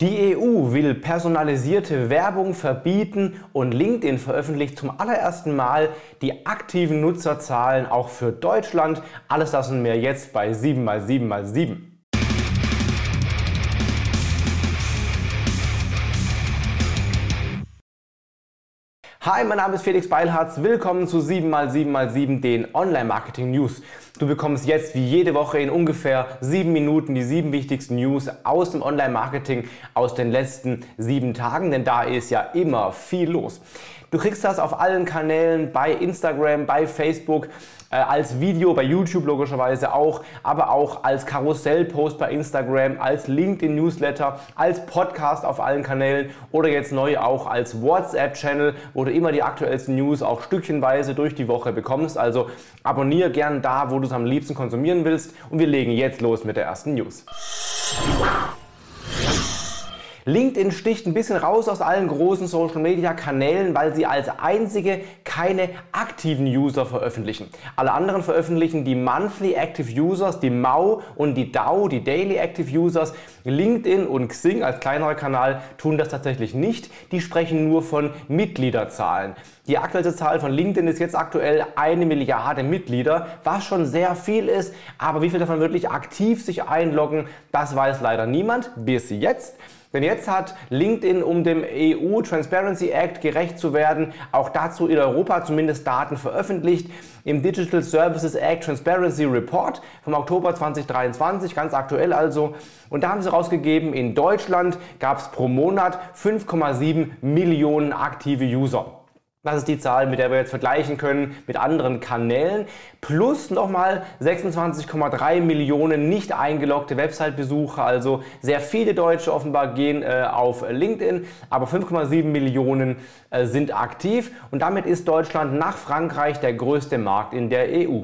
Die EU will personalisierte Werbung verbieten und LinkedIn veröffentlicht zum allerersten Mal die aktiven Nutzerzahlen auch für Deutschland. Alles das und mehr jetzt bei 7x7x7. Hi, mein Name ist Felix Beilharz. Willkommen zu 7x7x7, den Online-Marketing-News. Du bekommst jetzt wie jede Woche in ungefähr sieben Minuten die sieben wichtigsten News aus dem Online-Marketing aus den letzten sieben Tagen, denn da ist ja immer viel los. Du kriegst das auf allen Kanälen, bei Instagram, bei Facebook, äh, als Video bei YouTube logischerweise auch, aber auch als Karussellpost bei Instagram, als LinkedIn-Newsletter, als Podcast auf allen Kanälen oder jetzt neu auch als WhatsApp-Channel, wo du immer die aktuellsten News auch stückchenweise durch die Woche bekommst. Also abonniere gern da, wo du es am liebsten konsumieren willst und wir legen jetzt los mit der ersten News. LinkedIn sticht ein bisschen raus aus allen großen Social Media Kanälen, weil sie als einzige keine aktiven User veröffentlichen. Alle anderen veröffentlichen die Monthly Active Users, die MAU und die DAO, die Daily Active Users. LinkedIn und Xing als kleinerer Kanal tun das tatsächlich nicht. Die sprechen nur von Mitgliederzahlen. Die aktuelle Zahl von LinkedIn ist jetzt aktuell eine Milliarde Mitglieder, was schon sehr viel ist. Aber wie viel davon wirklich aktiv sich einloggen, das weiß leider niemand bis jetzt. Denn jetzt hat LinkedIn, um dem EU Transparency Act gerecht zu werden, auch dazu in Europa zumindest Daten veröffentlicht. Im Digital Services Act Transparency Report vom Oktober 2023, ganz aktuell also. Und da haben sie rausgegeben, in Deutschland gab es pro Monat 5,7 Millionen aktive User. Das ist die Zahl, mit der wir jetzt vergleichen können mit anderen Kanälen. Plus nochmal 26,3 Millionen nicht eingeloggte Website-Besucher. Also sehr viele Deutsche offenbar gehen äh, auf LinkedIn, aber 5,7 Millionen äh, sind aktiv. Und damit ist Deutschland nach Frankreich der größte Markt in der EU.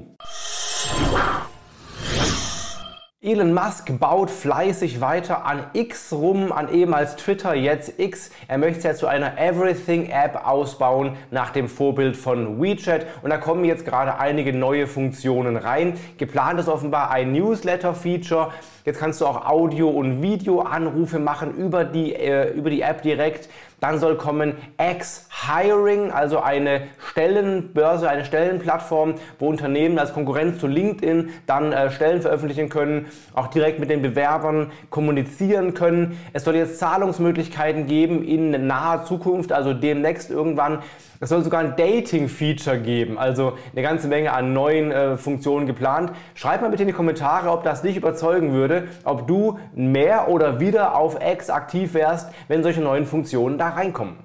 Elon Musk baut fleißig weiter an X rum, an ehemals Twitter, jetzt X. Er möchte es ja zu einer Everything-App ausbauen, nach dem Vorbild von WeChat. Und da kommen jetzt gerade einige neue Funktionen rein. Geplant ist offenbar ein Newsletter-Feature. Jetzt kannst du auch Audio- und Videoanrufe machen über die, äh, über die App direkt. Dann soll kommen X-Hiring, also eine Stellenbörse, eine Stellenplattform, wo Unternehmen als Konkurrenz zu LinkedIn dann äh, Stellen veröffentlichen können, auch direkt mit den Bewerbern kommunizieren können. Es soll jetzt Zahlungsmöglichkeiten geben in naher Zukunft, also demnächst irgendwann es soll sogar ein Dating-Feature geben, also eine ganze Menge an neuen äh, Funktionen geplant. Schreib mal bitte in die Kommentare, ob das dich überzeugen würde, ob du mehr oder wieder auf X aktiv wärst, wenn solche neuen Funktionen da reinkommen.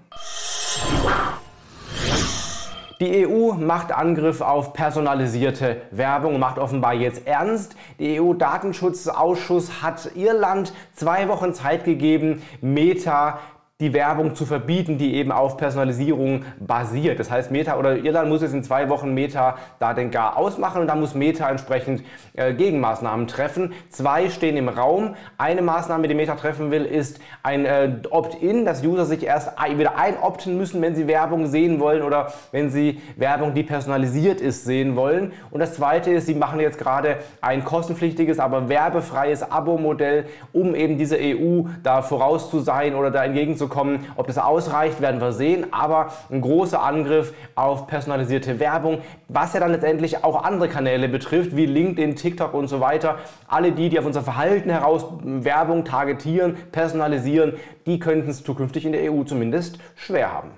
Die EU macht Angriff auf personalisierte Werbung und macht offenbar jetzt ernst. Der EU-Datenschutzausschuss hat Irland zwei Wochen Zeit gegeben, Meta die Werbung zu verbieten, die eben auf Personalisierung basiert. Das heißt, Meta oder Irland muss jetzt in zwei Wochen Meta da den gar ausmachen und dann muss Meta entsprechend äh, Gegenmaßnahmen treffen. Zwei stehen im Raum. Eine Maßnahme, die Meta treffen will, ist ein äh, Opt-in, dass User sich erst wieder einopten müssen, wenn sie Werbung sehen wollen oder wenn sie Werbung, die personalisiert ist, sehen wollen. Und das zweite ist, sie machen jetzt gerade ein kostenpflichtiges, aber werbefreies Abo-Modell, um eben diese EU da voraus zu sein oder da entgegenzukommen bekommen. Ob das ausreicht, werden wir sehen. Aber ein großer Angriff auf personalisierte Werbung, was ja dann letztendlich auch andere Kanäle betrifft, wie LinkedIn, TikTok und so weiter. Alle die, die auf unser Verhalten heraus Werbung targetieren, personalisieren, die könnten es zukünftig in der EU zumindest schwer haben.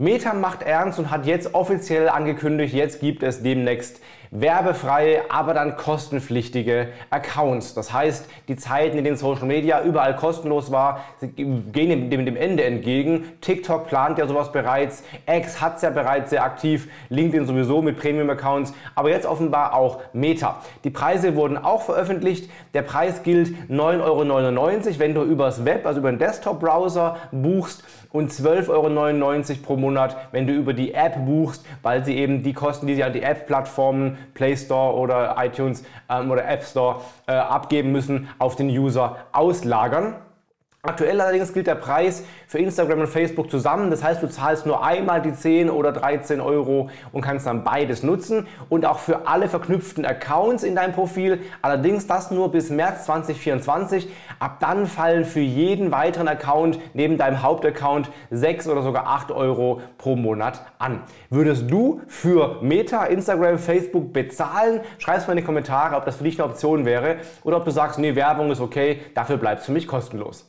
Meta macht ernst und hat jetzt offiziell angekündigt, jetzt gibt es demnächst werbefreie, aber dann kostenpflichtige Accounts. Das heißt, die Zeiten, in denen Social Media überall kostenlos war, gehen dem, dem, Ende entgegen. TikTok plant ja sowas bereits, X hat es ja bereits sehr aktiv, LinkedIn sowieso mit Premium-Accounts, aber jetzt offenbar auch Meta. Die Preise wurden auch veröffentlicht. Der Preis gilt 9,99 Euro, wenn du übers Web, also über den Desktop-Browser buchst und 12,99 Euro pro Monat, wenn du über die App buchst, weil sie eben die Kosten, die sie an die App-Plattformen Play Store oder iTunes ähm, oder App Store äh, abgeben müssen, auf den User auslagern. Aktuell allerdings gilt der Preis für Instagram und Facebook zusammen. Das heißt, du zahlst nur einmal die 10 oder 13 Euro und kannst dann beides nutzen. Und auch für alle verknüpften Accounts in deinem Profil. Allerdings das nur bis März 2024. Ab dann fallen für jeden weiteren Account neben deinem Hauptaccount 6 oder sogar 8 Euro pro Monat an. Würdest du für Meta, Instagram, Facebook bezahlen? Schreib es mal in die Kommentare, ob das für dich eine Option wäre oder ob du sagst, nee, Werbung ist okay, dafür bleibt es für mich kostenlos.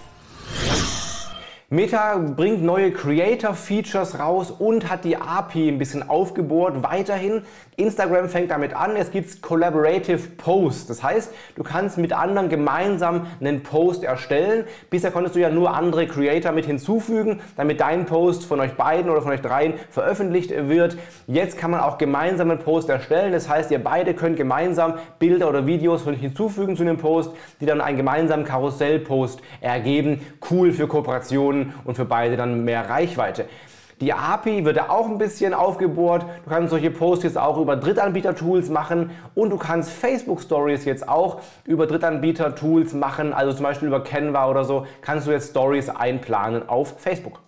Meta bringt neue Creator-Features raus und hat die API ein bisschen aufgebohrt. Weiterhin, Instagram fängt damit an, es gibt Collaborative Posts. Das heißt, du kannst mit anderen gemeinsam einen Post erstellen. Bisher konntest du ja nur andere Creator mit hinzufügen, damit dein Post von euch beiden oder von euch dreien veröffentlicht wird. Jetzt kann man auch gemeinsam einen Post erstellen. Das heißt, ihr beide könnt gemeinsam Bilder oder Videos von euch hinzufügen zu dem Post, die dann einen gemeinsamen Karussell-Post ergeben. Cool für Kooperationen und für beide dann mehr Reichweite. Die API wird auch ein bisschen aufgebohrt. Du kannst solche Posts jetzt auch über Drittanbieter-Tools machen und du kannst Facebook Stories jetzt auch über Drittanbieter-Tools machen. Also zum Beispiel über Canva oder so kannst du jetzt Stories einplanen auf Facebook.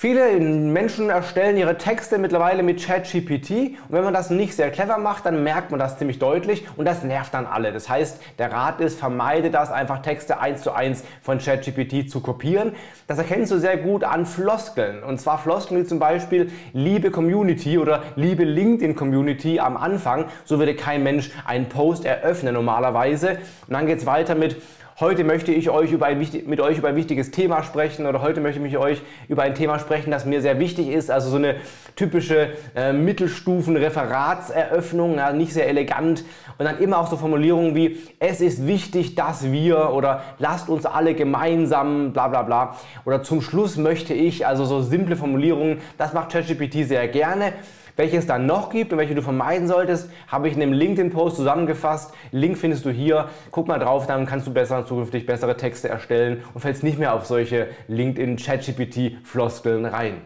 Viele Menschen erstellen ihre Texte mittlerweile mit ChatGPT und wenn man das nicht sehr clever macht, dann merkt man das ziemlich deutlich und das nervt dann alle. Das heißt, der Rat ist, vermeide das, einfach Texte eins zu eins von ChatGPT zu kopieren. Das erkennst du sehr gut an Floskeln und zwar Floskeln wie zum Beispiel liebe Community oder liebe LinkedIn Community am Anfang. So würde kein Mensch einen Post eröffnen normalerweise und dann geht es weiter mit Heute möchte ich euch über ein, mit euch über ein wichtiges Thema sprechen oder heute möchte ich mit euch über ein Thema sprechen, das mir sehr wichtig ist. Also so eine typische äh, Mittelstufen-Referatseröffnung, ja, nicht sehr elegant. Und dann immer auch so Formulierungen wie es ist wichtig, dass wir oder lasst uns alle gemeinsam bla bla bla. Oder zum Schluss möchte ich, also so simple Formulierungen, das macht ChatGPT sehr gerne. Welche es dann noch gibt und welche du vermeiden solltest, habe ich in einem LinkedIn-Post zusammengefasst. Link findest du hier. Guck mal drauf, dann kannst du besser zukünftig bessere Texte erstellen und fällst nicht mehr auf solche LinkedIn-ChatGPT-Floskeln rein.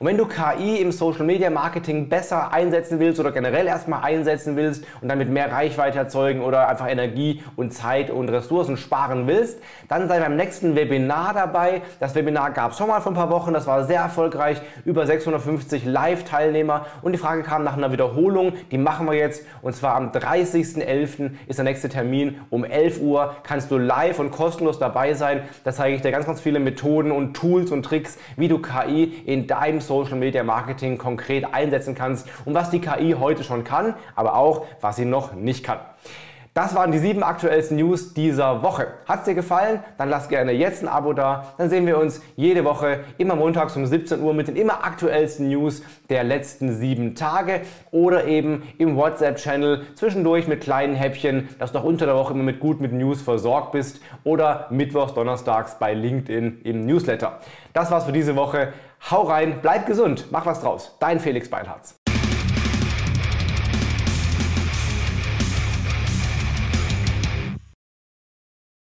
Und wenn du KI im Social Media Marketing besser einsetzen willst oder generell erstmal einsetzen willst und damit mehr Reichweite erzeugen oder einfach Energie und Zeit und Ressourcen sparen willst, dann sei beim nächsten Webinar dabei. Das Webinar gab es schon mal vor ein paar Wochen, das war sehr erfolgreich, über 650 Live-Teilnehmer und die Frage kam nach einer Wiederholung, die machen wir jetzt und zwar am 30.11. ist der nächste Termin um 11 Uhr, kannst du live und kostenlos dabei sein. Da zeige ich dir ganz, ganz viele Methoden und Tools und Tricks, wie du KI in deinem Social Media Marketing konkret einsetzen kannst und was die KI heute schon kann, aber auch was sie noch nicht kann. Das waren die sieben aktuellsten News dieser Woche. Hat es dir gefallen? Dann lass gerne jetzt ein Abo da. Dann sehen wir uns jede Woche immer montags um 17 Uhr mit den immer aktuellsten News der letzten sieben Tage oder eben im WhatsApp-Channel zwischendurch mit kleinen Häppchen, dass du auch unter der Woche immer mit gut mit News versorgt bist oder mittwochs, donnerstags bei LinkedIn im Newsletter. Das war's für diese Woche. Hau rein, bleib gesund, mach was draus. Dein Felix Beilharz.